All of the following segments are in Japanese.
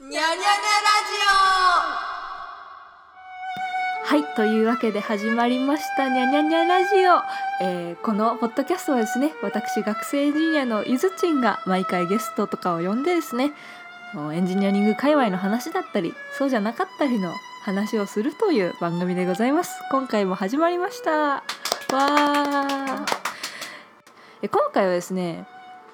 にゃにゃにゃラジオ。はいというわけで始まりましたにゃにゃにゃラジオ、えーこのポッドキャストはですね私学生エンジニアのゆずちんが毎回ゲストとかを呼んでですねもうエンジニアリング界隈の話だったりそうじゃなかったりの話をするという番組でございます。今回も始まりました。わー。え今回はですね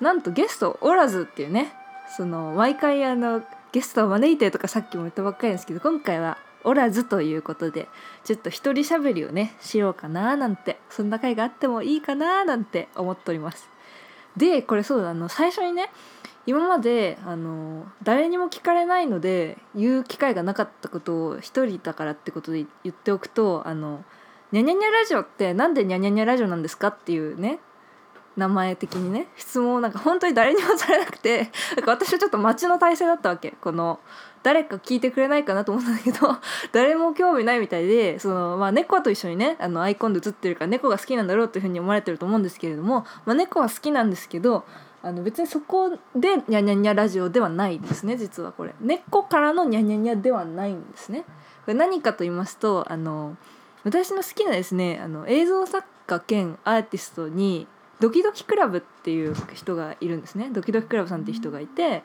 なんとゲストおらずっていうねその毎回あのゲストを招いてとかさっきも言ったばっかりですけど今回はおらずということでちょっと一人喋りをねしようかななんてそんな回があってもいいかななんて思っております。でこれそうだあの最初にね今まであの誰にも聞かれないので言う機会がなかったことを一人だからってことで言っておくとあのニャニャニャラジオってなんでニャニャニャラジオなんですかっていうね名前的にね質問をなんか本当に誰にもされなくて なんか私はちょっと待ちの体制だったわけこの誰か聞いてくれないかなと思ったんだけど 誰も興味ないみたいでその、まあ、猫と一緒にねあのアイコンで写ってるから猫が好きなんだろうというふうに思われてると思うんですけれども、まあ、猫は好きなんですけどあの別にそこでニャニャニャラジオではないですね実はこれ猫からのニャニャニャではないんですね。これ何かと言いますとあの私の好きなですねあの映像作家兼アーティストにドキドキクラブっていう人がいるんですね。ドキドキクラブさんっていう人がいて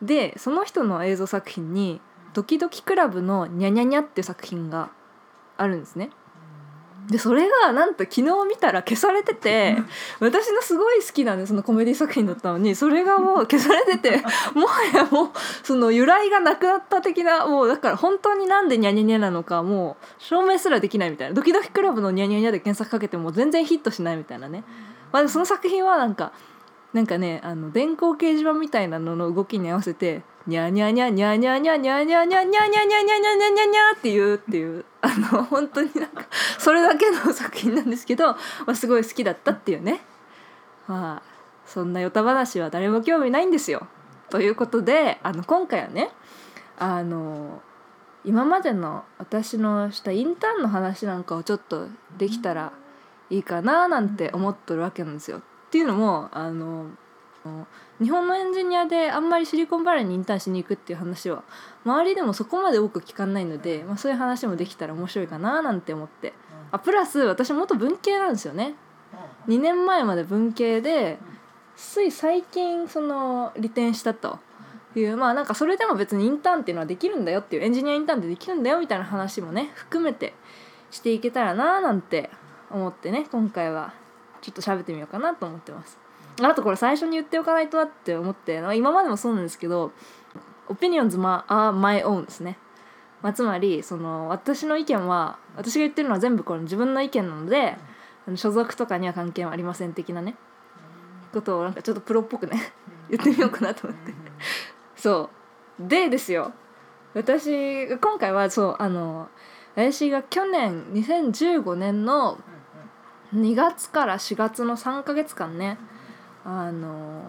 でその人の映像作品に「ドキドキクラブのニャニャニャ」っていう作品があるんですね。でそれがなんと昨日見たら消されてて 私のすごい好きなねそのコメディ作品だったのにそれがもう消されてて もはやもうその由来がなくなった的なもうだから本当になんでニャニャニャなのかもう証明すらできないみたいな。ドキドキクラブのニャニャニャで検索かけても全然ヒットしないみたいなね、まあ、その作品はなんかなんかねあの電光掲示板みたいなのの動きに合わせてニャニャニャニャニャニャニャニャニャニャニャニャニャニャニャニャニャニャっていうっていうあの本当になんかそれだけの作品なんですけど、まあ、すごい好きだったっていうねまあそんなヨタ話は誰も興味ないんですよ。ということであの今回はねあの今までの私のしたインターンの話なんかをちょっとできたらいいかななんて思っとるわけなんですよ。っていうのもあの日本のエンジニアであんまりシリコンバレーにインターンしに行くっていう話は周りでもそこまで多く聞かないので、まあ、そういう話もできたら面白いかななんて思って。あプラス私元文系なんですよね。2年前まで文系でつい最近その利点したと。いうまあなんかそれでも別にインターンっていうのはできるんだよっていうエンジニアインターンってできるんだよみたいな話もね含めてしていけたらななんて思ってね今回はちょっと喋ってみようかなと思ってます。あとこれ最初に言っておかないとなって思って今までもそうなんですけどオピニオンズまあ my own ですね、まあ、つまりその私の意見は私が言ってるのは全部この自分の意見なので所属とかには関係はありません的なねことをなんかちょっとプロっぽくね 言ってみようかなと思って。そう。でですよ。私今回はそうあの私が去年2015年の2月から4月の3ヶ月間ねあの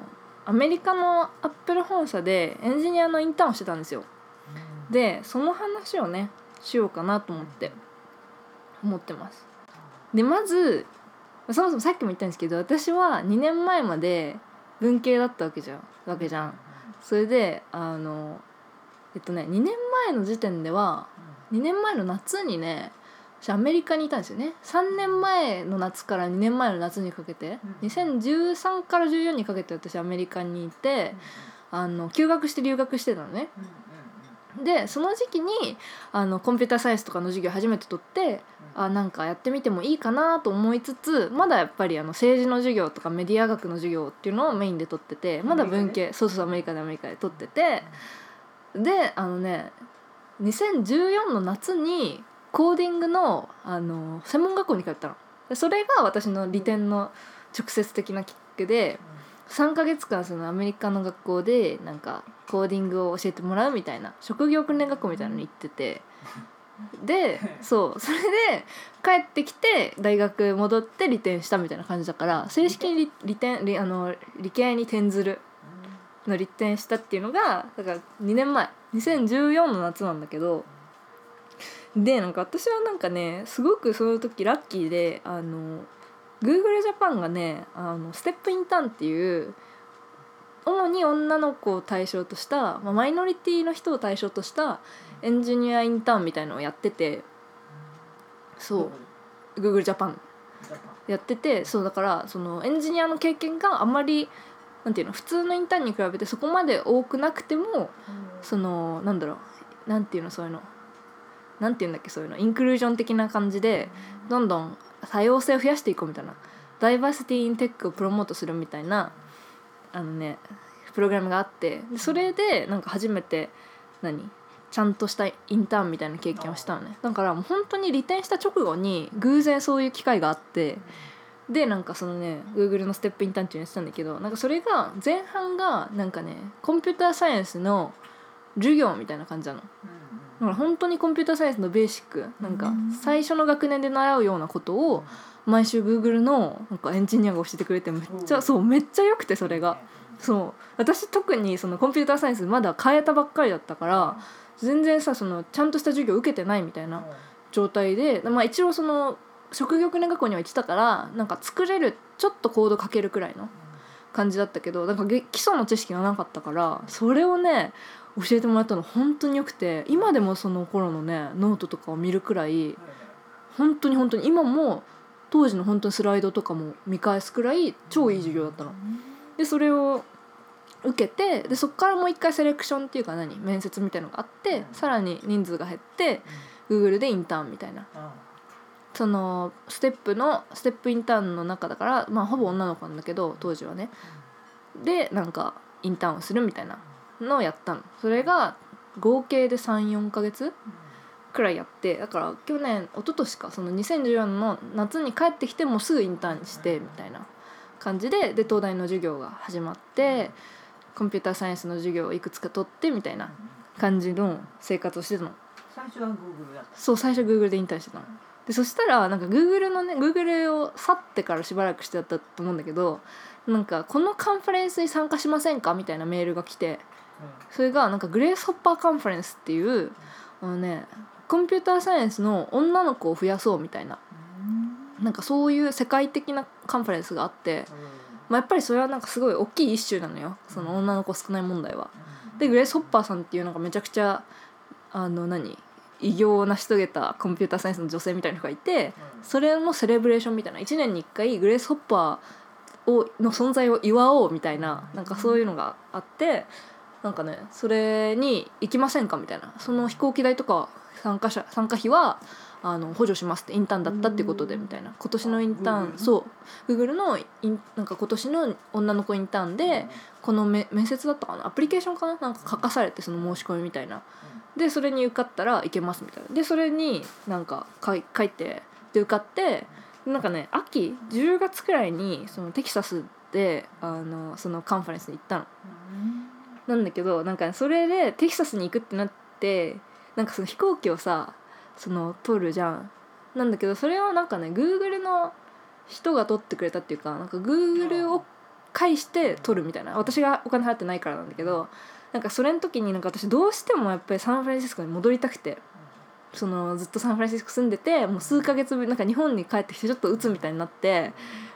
アメリカのアップル本社でエンジニアのインターンをしてたんですよ。でその話をねしようかなと思って思ってます。でまずそもそもさっきも言ったんですけど私は2年前まで文系だったわけじゃんわけじゃん。それであのえっとね2年前の時点では2年前の夏にね私アメリカにいたんですよね。3年前の夏から2年前の夏にかけて2013から14にかけて私アメリカにいてあの休学して留学してたのね。でその時期にあのコンピューターサイエンスとかの授業初めて取ってあなんかやってみてもいいかなと思いつつまだやっぱりあの政治の授業とかメディア学の授業っていうのをメインで取っててまだ文系。そうそうアメリカでアメリカで取ってて。であのね2014の夏にコーディングのあの専門学校に通ったの。それが私の利点の直接的なきっかけで3ヶ月間そのアメリカの学校でなんかコーディングを教えてもらうみたいな職業訓練学校みたいなのに行ってて。でそうそれで帰ってきて大学戻って利点したみたいな感じだから正式に利点利あの理系に転ずるの利点したっていうのがだから2年前。2014の夏なんだけどでなんか私はなんかねすごくその時ラッキーであの Google ジャパンがねあのステップインターンっていう主に女の子を対象とした、まあ、マイノリティの人を対象としたエンジニアインターンみたいのをやっててそう Google Japan やっててそうだからそのエンジニアの経験があんまりなんていうの普通のインターンに比べてそこまで多くなくてもそのなんだろうなんていうのそういうのなんていうんだっけそういうの inclusion 的な感じでどんどん多様性を増やしていこうみたいな diversity in tech を promote するみたいなあのねプログラムがあってそれでなんか初めて何ちゃんとしたインターンみたいな経験をしたのね。だからもう本当に利点した直後に偶然そういう機会があってでなんかそのね Google のステップインターンっていうのやってたんだけどなんかそれが前半がなんかねコンピューターサイエンスの授業みたいな感じなの。から本当にコンピューターサイエンスのベーシックなんか最初の学年で習うようなことを毎週 Google のなんかエンジニアが教えてくれてめっちゃそうめっちゃ良くてそれが。そう。私特にそのコンピューターサイエンスまだ変えたばっかりだったから全然さそのちゃんとした授業受けてないみたいな状態で、まあ、一応その職業訓練学校には行ってたからなんか作れるちょっとコード書けるくらいの感じだったけどなんかげ基礎の知識がなかったからそれをね教えてもらったの本当によくて今でもその頃のねノートとかを見るくらい本当に本当に今も当時の本当にスライドとかも見返すくらい超いい授業だったの。でそれを受けてでそこからもう一回セレクションっていうか何面接みたいのがあってさらに人数が減って Google でインターンみたいな。そのステップのステップインターンの中だからまあほぼ女の子なんだけど当時はね。でなんかインターンをするみたいな。のをやったの。それが合計で34ヶ月くらいやって。だから去年一昨年か。その2014の夏に帰ってきてもうすぐインターンしてみたいな感じで。で東大の授業が始まってコンピューターサイエンスの授業をいくつか取ってみたいな感じの生活をしてたの。最初は Google やった。そう最初 Google で引退してたの。でそしたらなんか Google のね Google を去ってからしばらくしてたと思うんだけどなんかこのカンファレンスに参加しませんか？みたいなメールが来てそれがなんかグレースホッパーカンファレンスっていうあのねコンピューターサイエンスの女の子を増やそうみたいな。なんかそういう世界的なカンファレンスがあって、まあ、やっぱりそれはなんかすごい大きいイッシュなのよ。その女の子少ない問題は。でグレース・ホッパーさんっていうのがめちゃくちゃあの何偉業を成し遂げたコンピューターサイエンスの女性みたいな人がいてそれのセレブレーションみたいな。1年に1回グレース・ホッパーをの存在を祝おうみたいななんかそういうのがあってなんかねそれに行きませんかみたいな。その飛行機代とか参加者参加費はあの補助しますってインターンだったっていうことでみたいな。今年のインターンそう。Google のインなんか今年の女の子インターンでこのめ面接だったかな？アプリケーションかな？なんか書かされてその申し込みみたいな。でそれに受かったらいけますみたいな。でそれになんか書い書いてで受かってなんかね秋10月くらいにそのテキサスであのそのカンファレンスに行ったの。なんだけどなんかそれでテキサスに行くってなってなんかその飛行機をさその取るじゃん。なんだけどそれをなんかね Google の人が取ってくれたっていうかなんか Google を介して取るみたいな。私がお金払ってないからなんだけどなんかそれの時になんか私どうしてもやっぱりサンフランシスコに戻りたくてそのずっとサンフランシスコ住んでてもう数ヶ月ぶりなんか日本に帰ってきてちょっと鬱みたいになって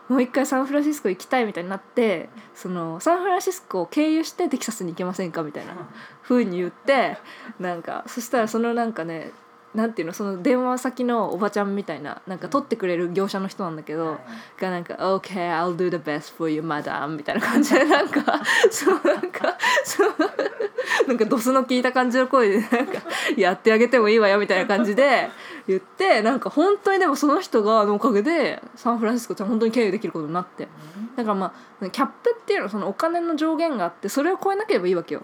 もう一回サンフランシスコ行きたいみたいになってそのサンフランシスコを経由してテキサスに行けませんかみたいな風に言ってなんかそしたらそのなんかねなんていうのその電話先のおばちゃんみたいななんか取ってくれる業者の人なんだけど、がなんか「OK I'll do the best for you madam」みたいな感じでなんか そうなんかそうなんかドスの効いた感じの声でなんか「やってあげてもいいわよ」みたいな感じで言ってなんか本当にでもその人がのおかげでサンフランシスコちゃん本当に経由できることになって。だからまあキャップっていうのはそのお金の上限があってそれを超えなければいいわけよ。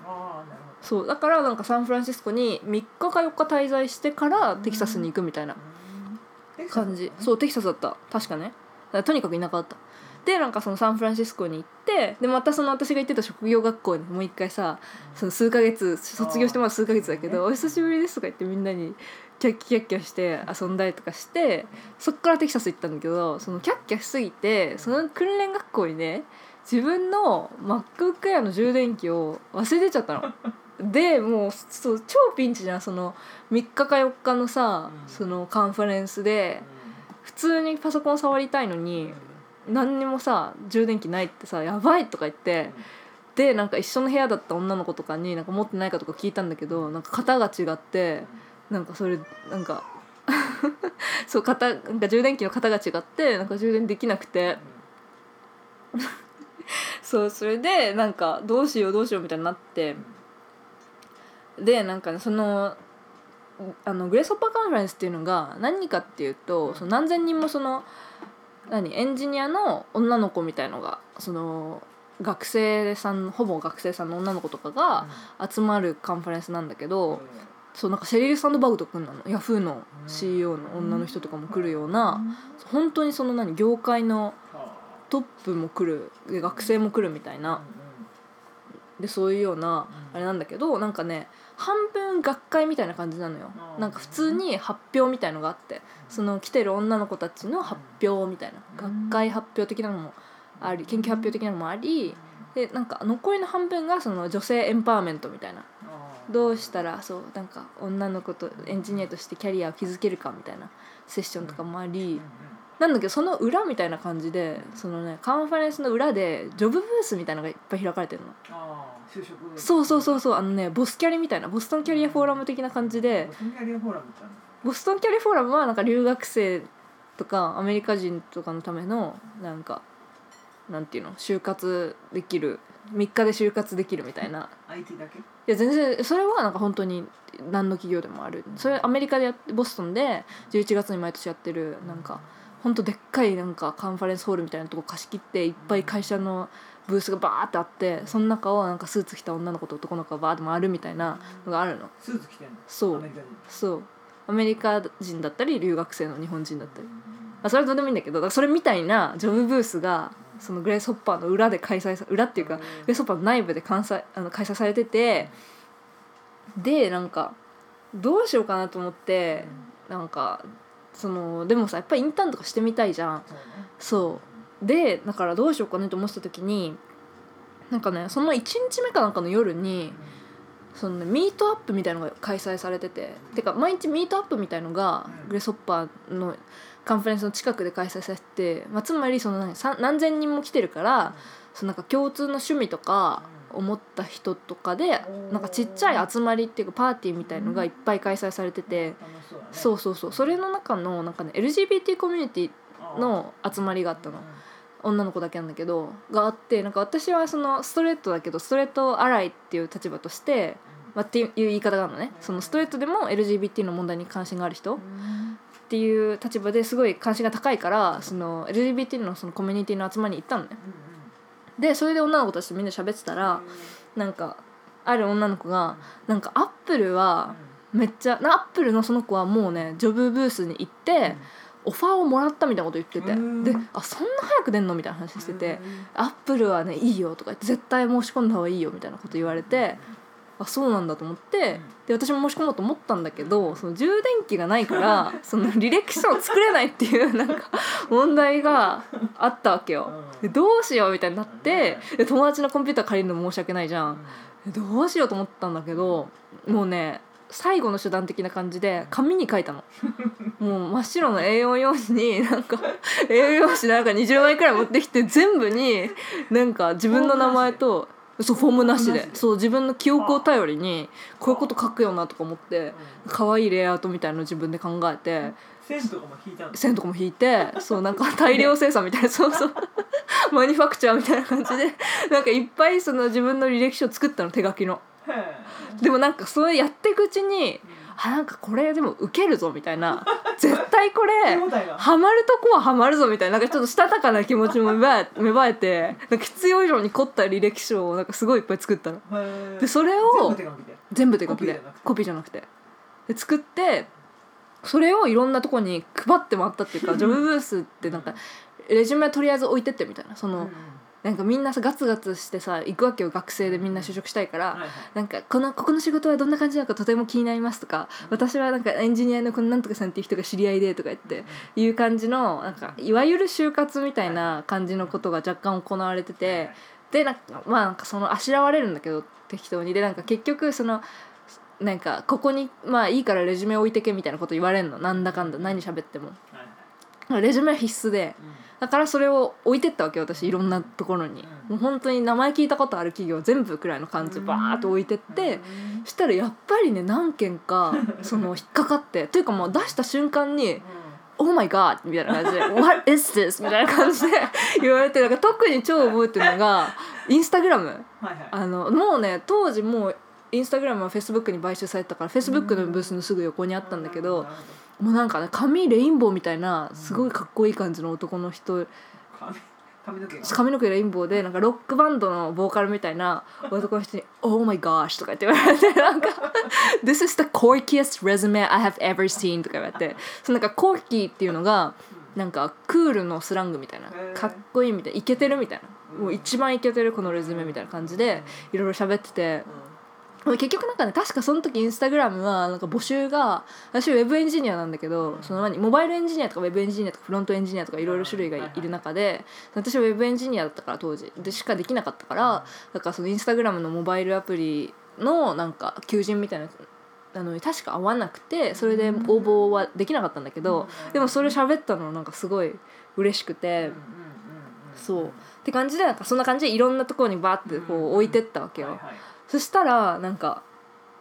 そうだからなんかサンフランシスコに3日か4日滞在してからテキサスに行くみたいな感じ。そうテキサスだった。確かね。とにかく田舎だった。でなんかそのサンフランシスコに行ってでまたその私が行ってた職業学校にもう一回さその数ヶ月卒業してまだ数ヶ月だけど「お久しぶりです」とか言ってみんなにキャッキャキャッキャして遊んだりとかしてそっからテキサス行ったんだけどそのキャッキャしすぎてその訓練学校にね自分の MacBook Air の充電器を忘れてちゃったの。でもうそう超ピンチじゃん。その3日か4日のさ、うん。そのカンファレンスで普通にパソコン触りたいのに何にもさ充電器ないってさやばいとか言ってでなんか一緒の部屋だった女の子とかになんか持ってないかとか聞いたんだけどなんか型が違ってなんかそれなんか そう型なんか充電器の型が違ってなんか充電できなくて。そうそれでなんかどうしようどうしようみたいになってでなんかねそのあのグレースホッパーカンファレンスっていうのが何かっていうとその何千人もその何エンジニアの女の子みたいのがその学生さんほぼ学生さんの女の子とかが集まるカンファレンスなんだけど、そうなんかシェリル・サンドバグとかなの。ヤフーの CEO の女の人とかも来るような、本当にその何業界のトップも来るで学生も来るみたいな。でそういうようなあれなんだけどなんかね半分学会みたいな感じなのよ。なんか普通に発表みたいのがあってその来てる女の子たちの発表みたいな。学会発表的なのもあり研究発表的なのもありでなんか残りの半分がその女性エンパワーメントみたいな。どうしたらそうなんか女の子とエンジニアとしてキャリアを築けるかみたいなセッションとかもありなんだけどその裏みたいな感じでそのねカンファレンスの裏でジョブブースみたいなのがいっぱい開かれてるの。ああ就職そうそうそうそうあのねボスキャリみたいなボストンキャリアフォーラム的な感じでボストンキャリアフォーラムってボストンキャリアフォーラムはなんか留学生とかアメリカ人とかのためのなんかなんていうの就活できる3日で就活できるみたいな。IT だけ？いや全然それはなんか本当に何の企業でもある。それアメリカでやってボストンで11月に毎年やってるなんか本当でっかいなんかカンファレンスホールみたいなとこ貸し切っていっぱい会社のブースがバーってあってその中をなんかスーツ着た女の子と男の子がバーって回るみたいなのがあるの。スーツ着てんの？そう。アメリカ人。そう。アメリカ人だったり留学生の日本人だったり、まあ、それはどうでもいいんだけどそれみたいなジョブブースがそのグレースホッパーの裏で開催さ裏っていうかグレースホッパーの内部で開催あの開催されててでなんかどうしようかなと思ってなんかそのでもさやっぱりインターンとかしてみたいじゃん。そうでだからどうしようかねと思ってた時になんかねその1日目かなんかの夜にその、ね、ミートアップみたいのが開催されてててか毎日ミートアップみたいのがうん。グレスホッパーのカンファレンスの近くで開催されてて、まあ、つまりその何何千人も来てるからそのなんか共通の趣味とか思った人とかでなんかちっちゃい集まりっていうかパーティーみたいのがいっぱい開催されててそうそうそうそれの中のなんかね LGBT コミュニティの集まりがあったの。女の子だけなんだけどがあってなんか私はそのストレートだけどストレートアライっていう立場として、まあ、っていう言い方があるのね。そのストレートでも LGBT の問題に関心がある人っていう立場ですごい関心が高いからその LGBT のそのコミュニティの集まりに行ったのね。でそれで女の子たちとみんな喋ってたらなんかある女の子がなんかアップルはめっちゃアップルのその子はもうねジョブブースに行って、オファーをもらったみたいなこと言ってて、うん。であそんな早く出んのみたいな話してて、アップルはねいいよとか言って絶対申し込んだ方がいいよみたいなこと言われてあそうなんだと思ってで私も申し込もうと思ったんだけどその充電器がないから その履歴書を作れないっていうなんか問題があったわけよ。でどうしようみたいになってで友達のコンピューター借りるの申し訳ないじゃん。でどうしようと思ったんだけどもうね最後の手段的な感じで紙に書いたの。もう真っ白の A4 用紙になんか A4 用紙なんか20枚くらい持ってきて全部になんか自分の名前とそうフォームなしで。そう自分の記憶を頼りにこういうこと書くよなとか思って可愛いレイアウトみたいなの自分で考えて線とかも引いたの？線とかも引いて そうなんか大量生産みたいなそうそう。マニファクチャーみたいな感じでなんかいっぱいその自分の履歴書を作ったの手書きの。へでもなんかそれやっていくうちにあなんかこれでもウケるぞみたいな 絶対これハマるとこはハマるぞみたいななんかちょっとしたたかな気持ちも芽生え 芽生えてなんか必要以上に凝った履歴書をなんかすごいいっぱい作ったの。へでそれ全を全部手書きで。コピーじゃなくて？コピーじゃなくて。で作ってそれをいろんなとこに配ってもらったっていうか ジョブブースってなんかレジュメとりあえず置いてってみたいな。その、なんかみんなさガツガツしてさ行くわけよ学生でみんな就職したいから、はいはい。なんかこのここの仕事はどんな感じなのかとても気になりますとか。私はなんかエンジニアのこのなんとかさんっていう人が知り合いでとか言っていう感じのなんかいわゆる就活みたいな感じのことが若干行われててでなんかまあなんかそのあしらわれるんだけど適当にでなんか結局そのなんかここにまあいいからレジュメ置いてけみたいなこと言われるの。なんだかんだ。何喋っても。はいはい。レジュメ必須でだからそれを置いてったわけ私いろんなところに、もう本当に名前聞いたことある企業全部くらいの感じでバーッと置いてって、そしたらやっぱりね何件か その引っかかってというかもう出した瞬間に「Oh my god」みたいな感じで「What is this?」みたいな感じで 言われてなんか特に超覚えてるのがインスタグラムはいはい。あのもうね当時もうインスタグラムはフェイスブックに買収されてたからフェイスブックのブースのすぐ横にあったんだけどもうなんかね髪レインボーみたいなすごいかっこいい感じの男の人。髪髪の毛が。髪の毛レインボーでなんかロックバンドのボーカルみたいな男の人に「Oh my gosh」とか言って言われて なんか「This is the corkiest resume I have ever seen」とか言われて。そのなんかコーキーっていうのがなんかクールのスラングみたいなかっこいいみたいなイケてるみたいな。もう一番イケてるこのレズメみたいな感じでいろいろ喋ってて結局なんかね確かその時 Instagram はなんか募集が私ウェブエンジニアなんだけどその何モバイルエンジニアとかウェブエンジニアとかフロントエンジニアとかいろいろ種類がいいる中で私はウェブエンジニアだったから当時。でしかできなかったからだからその Instagram のモバイルアプリのなんか求人みたいなあの確か合わなくてそれで応募はできなかったんだけどでもそれ喋ったのなんかすごい嬉しくてそう。って感じでなんかそんな感じでいろんなところにバーってこう置いてったわけよ。そしたらなんか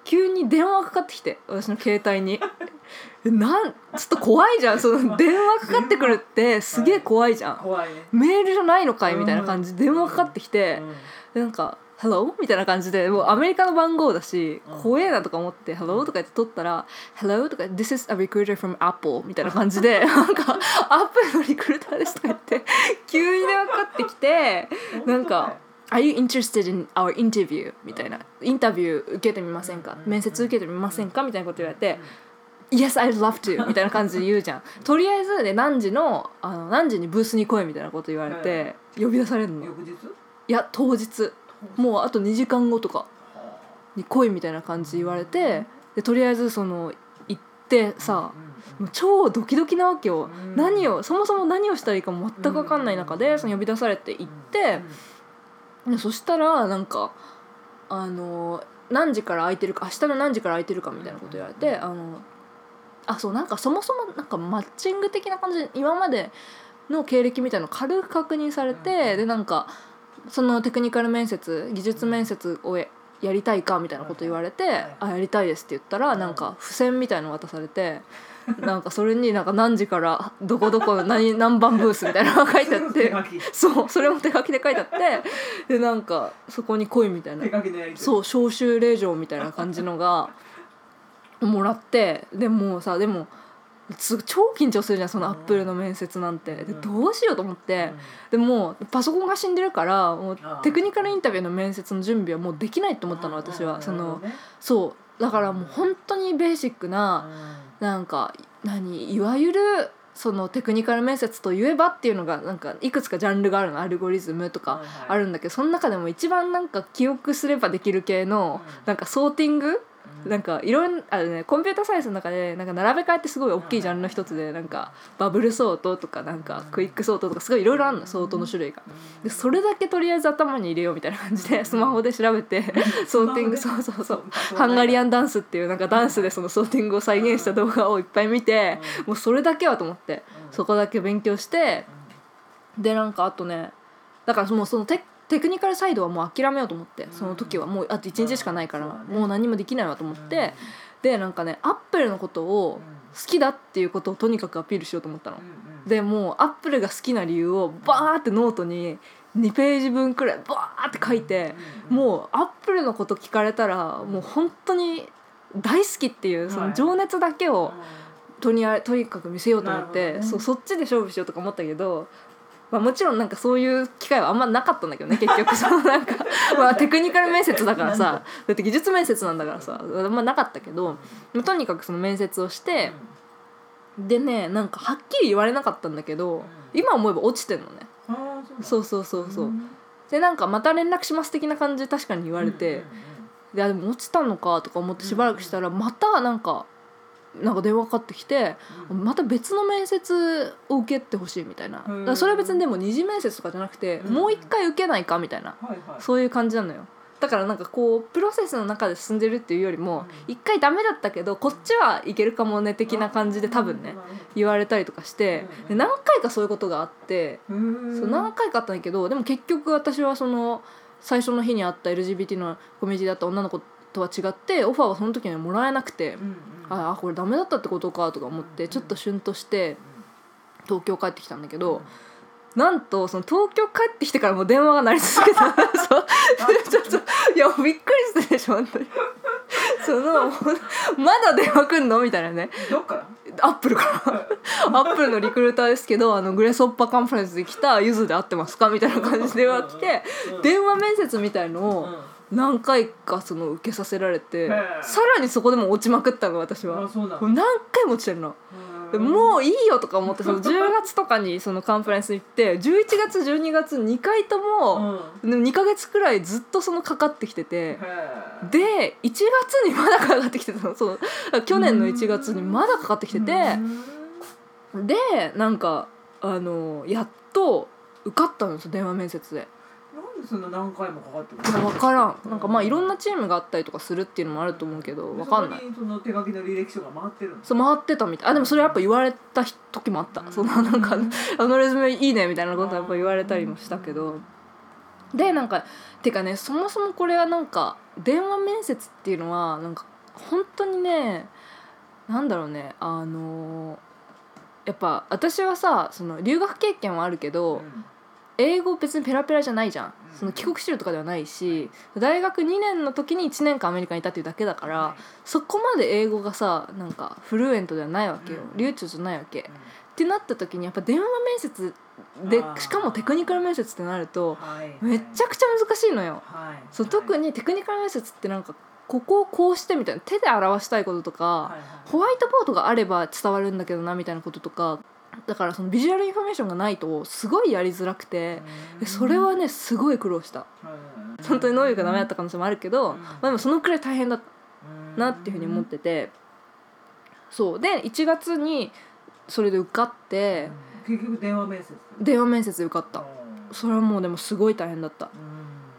急に電話かかってきて私の携帯に。えなんちょっと怖いじゃん。その電話かかってくるってすげえ怖いじゃん。怖いね。メールじゃないのかいみたいな感じで電話かかってきてうん。でなんか「Hello?」みたいな感じでもうアメリカの番号だしうん。怖えなとか思って「Hello?」とか言って取ったら「Hello?」とか「This is a recruiter from Apple」みたいな感じで なんか「アップルのリクルーターです」とか言って急に電話かかってきてなんか「Are you interested in our interview?」みたいな「インタビュー受けてみませんか?」「面接受けてみませんか?」みたいなこと言われて「Yes, I'd love to」みたいな感じで言うじゃん。とりあえずで何時のあの何時にブースに来いみたいなこと言われて呼び出されるの。い翌日？や当日。もうあと2時間後とかに来いみたいな感じで言われてでとりあえずその行ってさもう超ドキドキなわけよ。うん。何をそもそも何をしたらいいかも全く分かんない中でその呼び出されて行ってでそしたらなんかあの何時から空いてるか明日の何時から空いてるかみたいなこと言われてあのあそうなんかそもそもなんかマッチング的な感じで今までの経歴みたいなの軽く確認されてでなんかそのテクニカル面接技術面接をややりたいかみたいなこと言われて「あやりたいです」って言ったらなんか付箋みたいの渡されて。なんかそれになんか何時からどこどこの何何番ブースみたいなのが書いてあってそうそれも手書きで書いてあってでなんかそこに来いみたいな。そう招集令状みたいな感じのがもらってでもうさでもす超緊張するじゃんそのアップルの面接なんて。でどうしようと思って。でもうパソコンが死んでるからもうテクニカルインタビューの面接の準備はもうできないと思ったの私は。そのそう。だからもう本当にベーシックななんか何いわゆるそのテクニカル面接といえばっていうのがなんかいくつかジャンルがあるのアルゴリズムとかあるんだけどその中でも一番なんか記憶すればできる系のなんかソーティングなんかいろんあのねコンピューターサイエンスの中でなんか並べ替えってすごい大きいジャンルの一つでなんかバブルソートとかなんかクイックソートとかすごいいろいろあるのソートの種類が。でそれだけとりあえず頭に入れようみたいな感じでスマホで調べてソーティングそうそうそう。ハンガリアンダンスっていうなんかダンスでそのソーティングを再現した動画をいっぱい見てもうそれだけはと思ってそこだけ勉強してでなんかあとねだからもうそのテtechnical side はもう諦めようと思ってその時はもうあと1日しかないからもう何もできないわと思ってでなんかね Apple のことを好きだっていうことをとにかくアピールしようと思ったの。でもう Apple が好きな理由をバーってノートに2ページ分くらいバーって書いてもう Apple のこと聞かれたらもう本当に大好きっていうその情熱だけをとにあとにかく見せようと思って、ね。そうそっちで勝負しようとか思ったけど、まあ、もちろんなんかそういう機会はあんまなかったんだけどね結局。そのなんかまあテクニカル面接だからさだ。って技術面接なんだからさあんまなかったけどまあとにかくその面接をしてでねなんかはっきり言われなかったんだけど今思えば落ちてんのね。そうそうそうそうでなんかまた連絡します的な感じで確かに言われて、いやでも落ちたのかとか思ってしばらくしたらまたなんかなんか電話かかってきてまた別の面接を受けてほしいみたいな。だそれは別にでも二次面接とかじゃなくてうん。もう一回受けないかみたいなはいはい。そういう感じなのよ。だからなんかこうプロセスの中で進んでるっていうよりもうん。一回ダメだったけどこっちはいけるかもね的な感じで多分ね言われたりとかして何回かそういうことがあってうん。そう何回かあったんだけどでも結局私はその最初の日に会った LGBT のコミュニティだった女の子とは違ってオファーはその時にはもらえなくてうんうん。ああこれダメだったってことかとか思ってちょっとシュンとして東京帰ってきたんだけどなんとその東京帰ってきてからもう電話が鳴り続けた。そう。ちょっといやびっくりしたでしょ本当に。そのまだ電話来んのみたいなね。どっから？アップルから。アップルのリクルーターですけどあのグレソッパカンファレンスで来たゆずで会ってますか？みたいな感じで電話来て電話面接みたいのを何回かその受けさせられてさらにそこでも落ちまくったの私は。もう何回も落ちてるの。でもういいよとか思ってその10月とかにそのカンファレンス行って11月12月2回とも、でも2ヶ月くらいずっとそのかかってきてて。で1月にまだかかってきてたの。そう去年の1月にまだかかってきててでなんかあのやっと受かったんですよ電話面接で。でそんな何回もかかってくいや分からん。なんかまあいろんなチームがあったりとかするっていうのもあると思うけど分かんない。その手書きの履歴書が回ってるんですそう回ってたみたい。あでもそれやっぱ言われた時もあった。そのなんかあのレズメいいねみたいなことやっぱ言われたりもしたけど。でなんかてかねそもそもこれはなんか電話面接っていうのはなんか本当にねなんだろうねあのやっぱ私はさその留学経験はあるけど、英語別にペラペラじゃないじゃん。うん。その帰国子女とかではないし大学2年の時に1年間アメリカにいたっていうだけだからそこまで英語がさなんかフルエントではないわけよ。うん。流暢じゃないわけ。ってなった時にやっぱ電話面接でしかもテクニカル面接ってなるとはい。めっちゃくちゃ難しいのよ。はい。そう特にテクニカル面接ってなんかここをこうしてみたいな手で表したいこととかはいはい。ホワイトボードがあれば伝わるんだけどなみたいなこととかだからその visual information がないとすごいやりづらくてでそれはねすごい苦労した。本当に能力がダメだった可能性もあるけど、うんまあ、でもそのくらい大変だなっていうふうに思っててそう。で1月にそれで受かって結局電話面接。電話面接で受かった。それはもうでもすごい大変だった。っ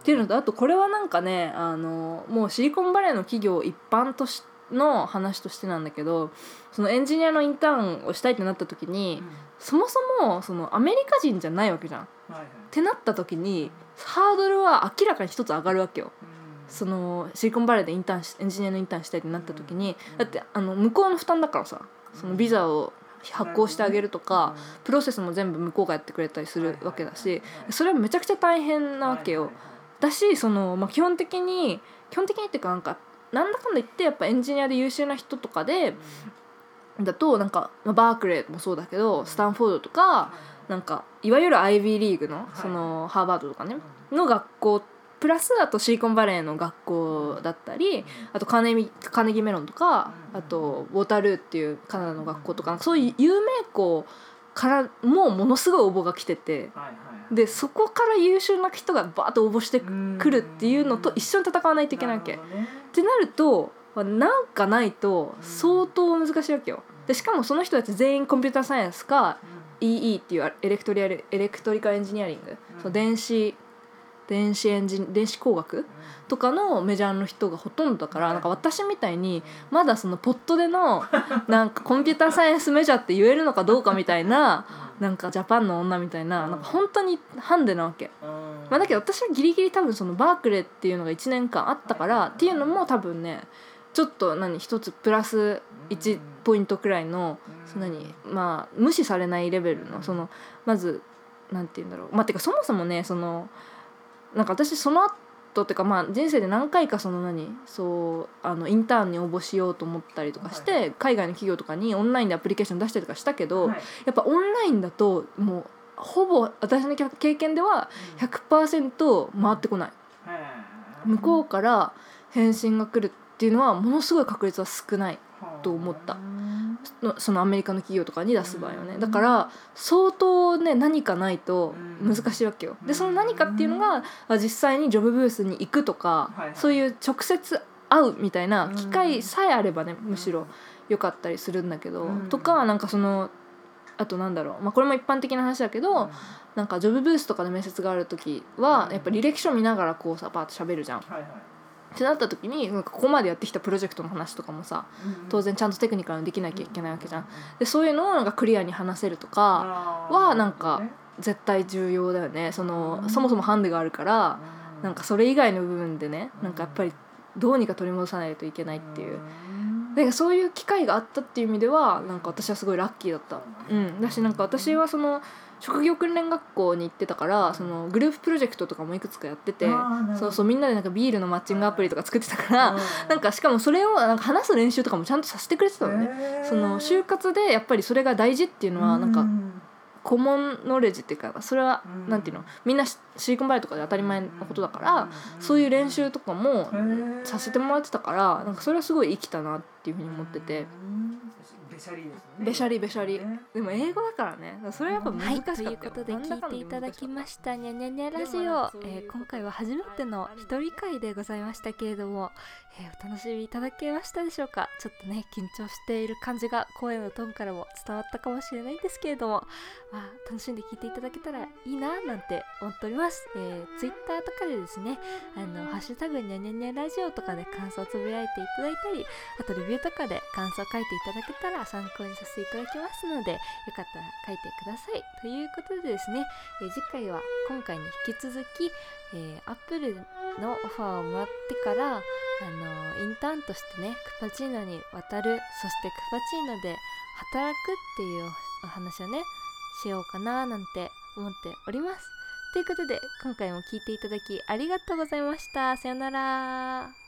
ていうのとあとこれはなんかねあのもうシリコンバレーの企業一般としの話としてなんだけどそのエンジニアのインターンをしたいってなった時にそもそもそのアメリカ人じゃないわけじゃん。っはいはい。てなった時にハードルは明らかに一つ上がるわけよ。そのシリコンバレーでインターンしエンジニアのインターンしたいってなった時にうん。だってあの向こうの負担だからさそのビザを発行してあげるとかプロセスも全部向こうがやってくれたりするわけだしそれはめちゃくちゃ大変なわけよ。だしその、まあ、基本的に基本的にっていうかなんかなんだかんだ言ってやっぱエンジニアで優秀な人とかでだとなんか、まあ、バークレーもそうだけどスタンフォードとかなんかいわゆる IB リーグのそのハーバードとかねの学校プラスあとシリコンバレーの学校だったりあとカーネギカーネギーメロンとかうん。あとウォータールーっていうカナダの学校とかそういう有名校からもものすごい応募が来ててでそこから優秀な人がバーッと応募してくるっていうのと一緒に戦わないといけないわけ。ってなるとまあなんかないと相当難しいわけよ。でしかもその人たち全員コンピューターサイエンスか EE っていうエレクトリアルエレクトリカルエンジニアリング、うん。その電子電子エンジン電子工学とかのメジャーの人がほとんどだから、はいなんか私みたいにまだそのポットでのなんかコンピューターサイエンスメジャーって言えるのかどうかみたいななんかジャパンの女みたいななんか本当にハンデなわけ。まあ、だけど私はギリギリ多分そのバークレーっていうのが1年間あったからっていうのも多分ねちょっと何一つプラス1ポイントくらいのその何まあ無視されないレベルのそのまずなんて言うんだろう。まあてかそもそもねそのなんか私その後っていうかまあ人生で何回かその何そうあのインターンに応募しようと思ったりとかしはい。て海外の企業とかにオンラインでアプリケーション出したりとかしたけどはい。やっぱオンラインだともうほぼ私の経験では100%回ってこない。向こうから返信が来るっていうのはものすごい確率は少ないと思った。のそのアメリカの企業とかに出す場合はね。うん。だから相当ね何かないと難しいわけよ。うん。でその何かっていうのがあ実際にジョブブースに行くとかはいはい。そういう直接会うみたいな機会さえあればねむしろ良かったりするんだけどうん。とかなんかそのあとなんだろう、まあ、これも一般的な話だけど、なんかジョブブースとかで面接がある時はやっぱ履歴書見ながらこうさパーッと喋るじゃん。はいはいってなった時になんかここまでやってきたプロジェクトの話とかもさ当然ちゃんとテクニカルにできなきゃいけないわけじゃん。でそういうのをなんかクリアに話せるとかはなんか絶対重要だよね。そのそもそもハンデがあるからなんかそれ以外の部分でねなんかやっぱりどうにか取り戻さないといけないっていう。なんかそういう機会があったっていう意味ではなんか私はすごいラッキーだった。うん、だしなんか私はその職業訓練学校に行ってたからそのグループプロジェクトとかもいくつかやっててそうそうみんなでなんかビールのマッチングアプリとか作ってたから なんかしかもそれをなんか話す練習とかもちゃんとさせてくれてたのね。その就活でやっぱりそれが大事っていうのはなんかコモンノレッジっていうかそれはうん。なんていうのみんなシシリコンバレーとかで当たり前のことだからそういう練習とかもさせてもらってたからなんかそれはすごい生きたなっていうふうに思ってて。べしゃりですね。べしゃりべしゃり。ね。でも英語だからね。それはやっぱ難しかったよ、はい、ということで聞いていただきました。にゃにゃにゃラジオえー今回は初めての一人会でございましたけれども、えーお楽しみいただけましたでしょうか？ちょっとね緊張している感じが声のトーンからも伝わったかもしれないんですけれども、まあ、楽しんで聞いていただけたらいいななんて思っております、えー、Twitter とかでですねあのハッシュタグにゃにゃにゃラジオとかで感想をつぶやいていただいたりあとレビューとかで感想を書いていただけたら参考にさせていただきますのでよかったら書いてください。ということでですね、えー次回は今回に引き続き、えー、アップルのオファーをもらってからあのインターンとしてねクパチーノに渡るそしてクパチーノで働くっていうお話をねしようかななんて思っております。ということで今回も聴いていただきありがとうございました。さよなら。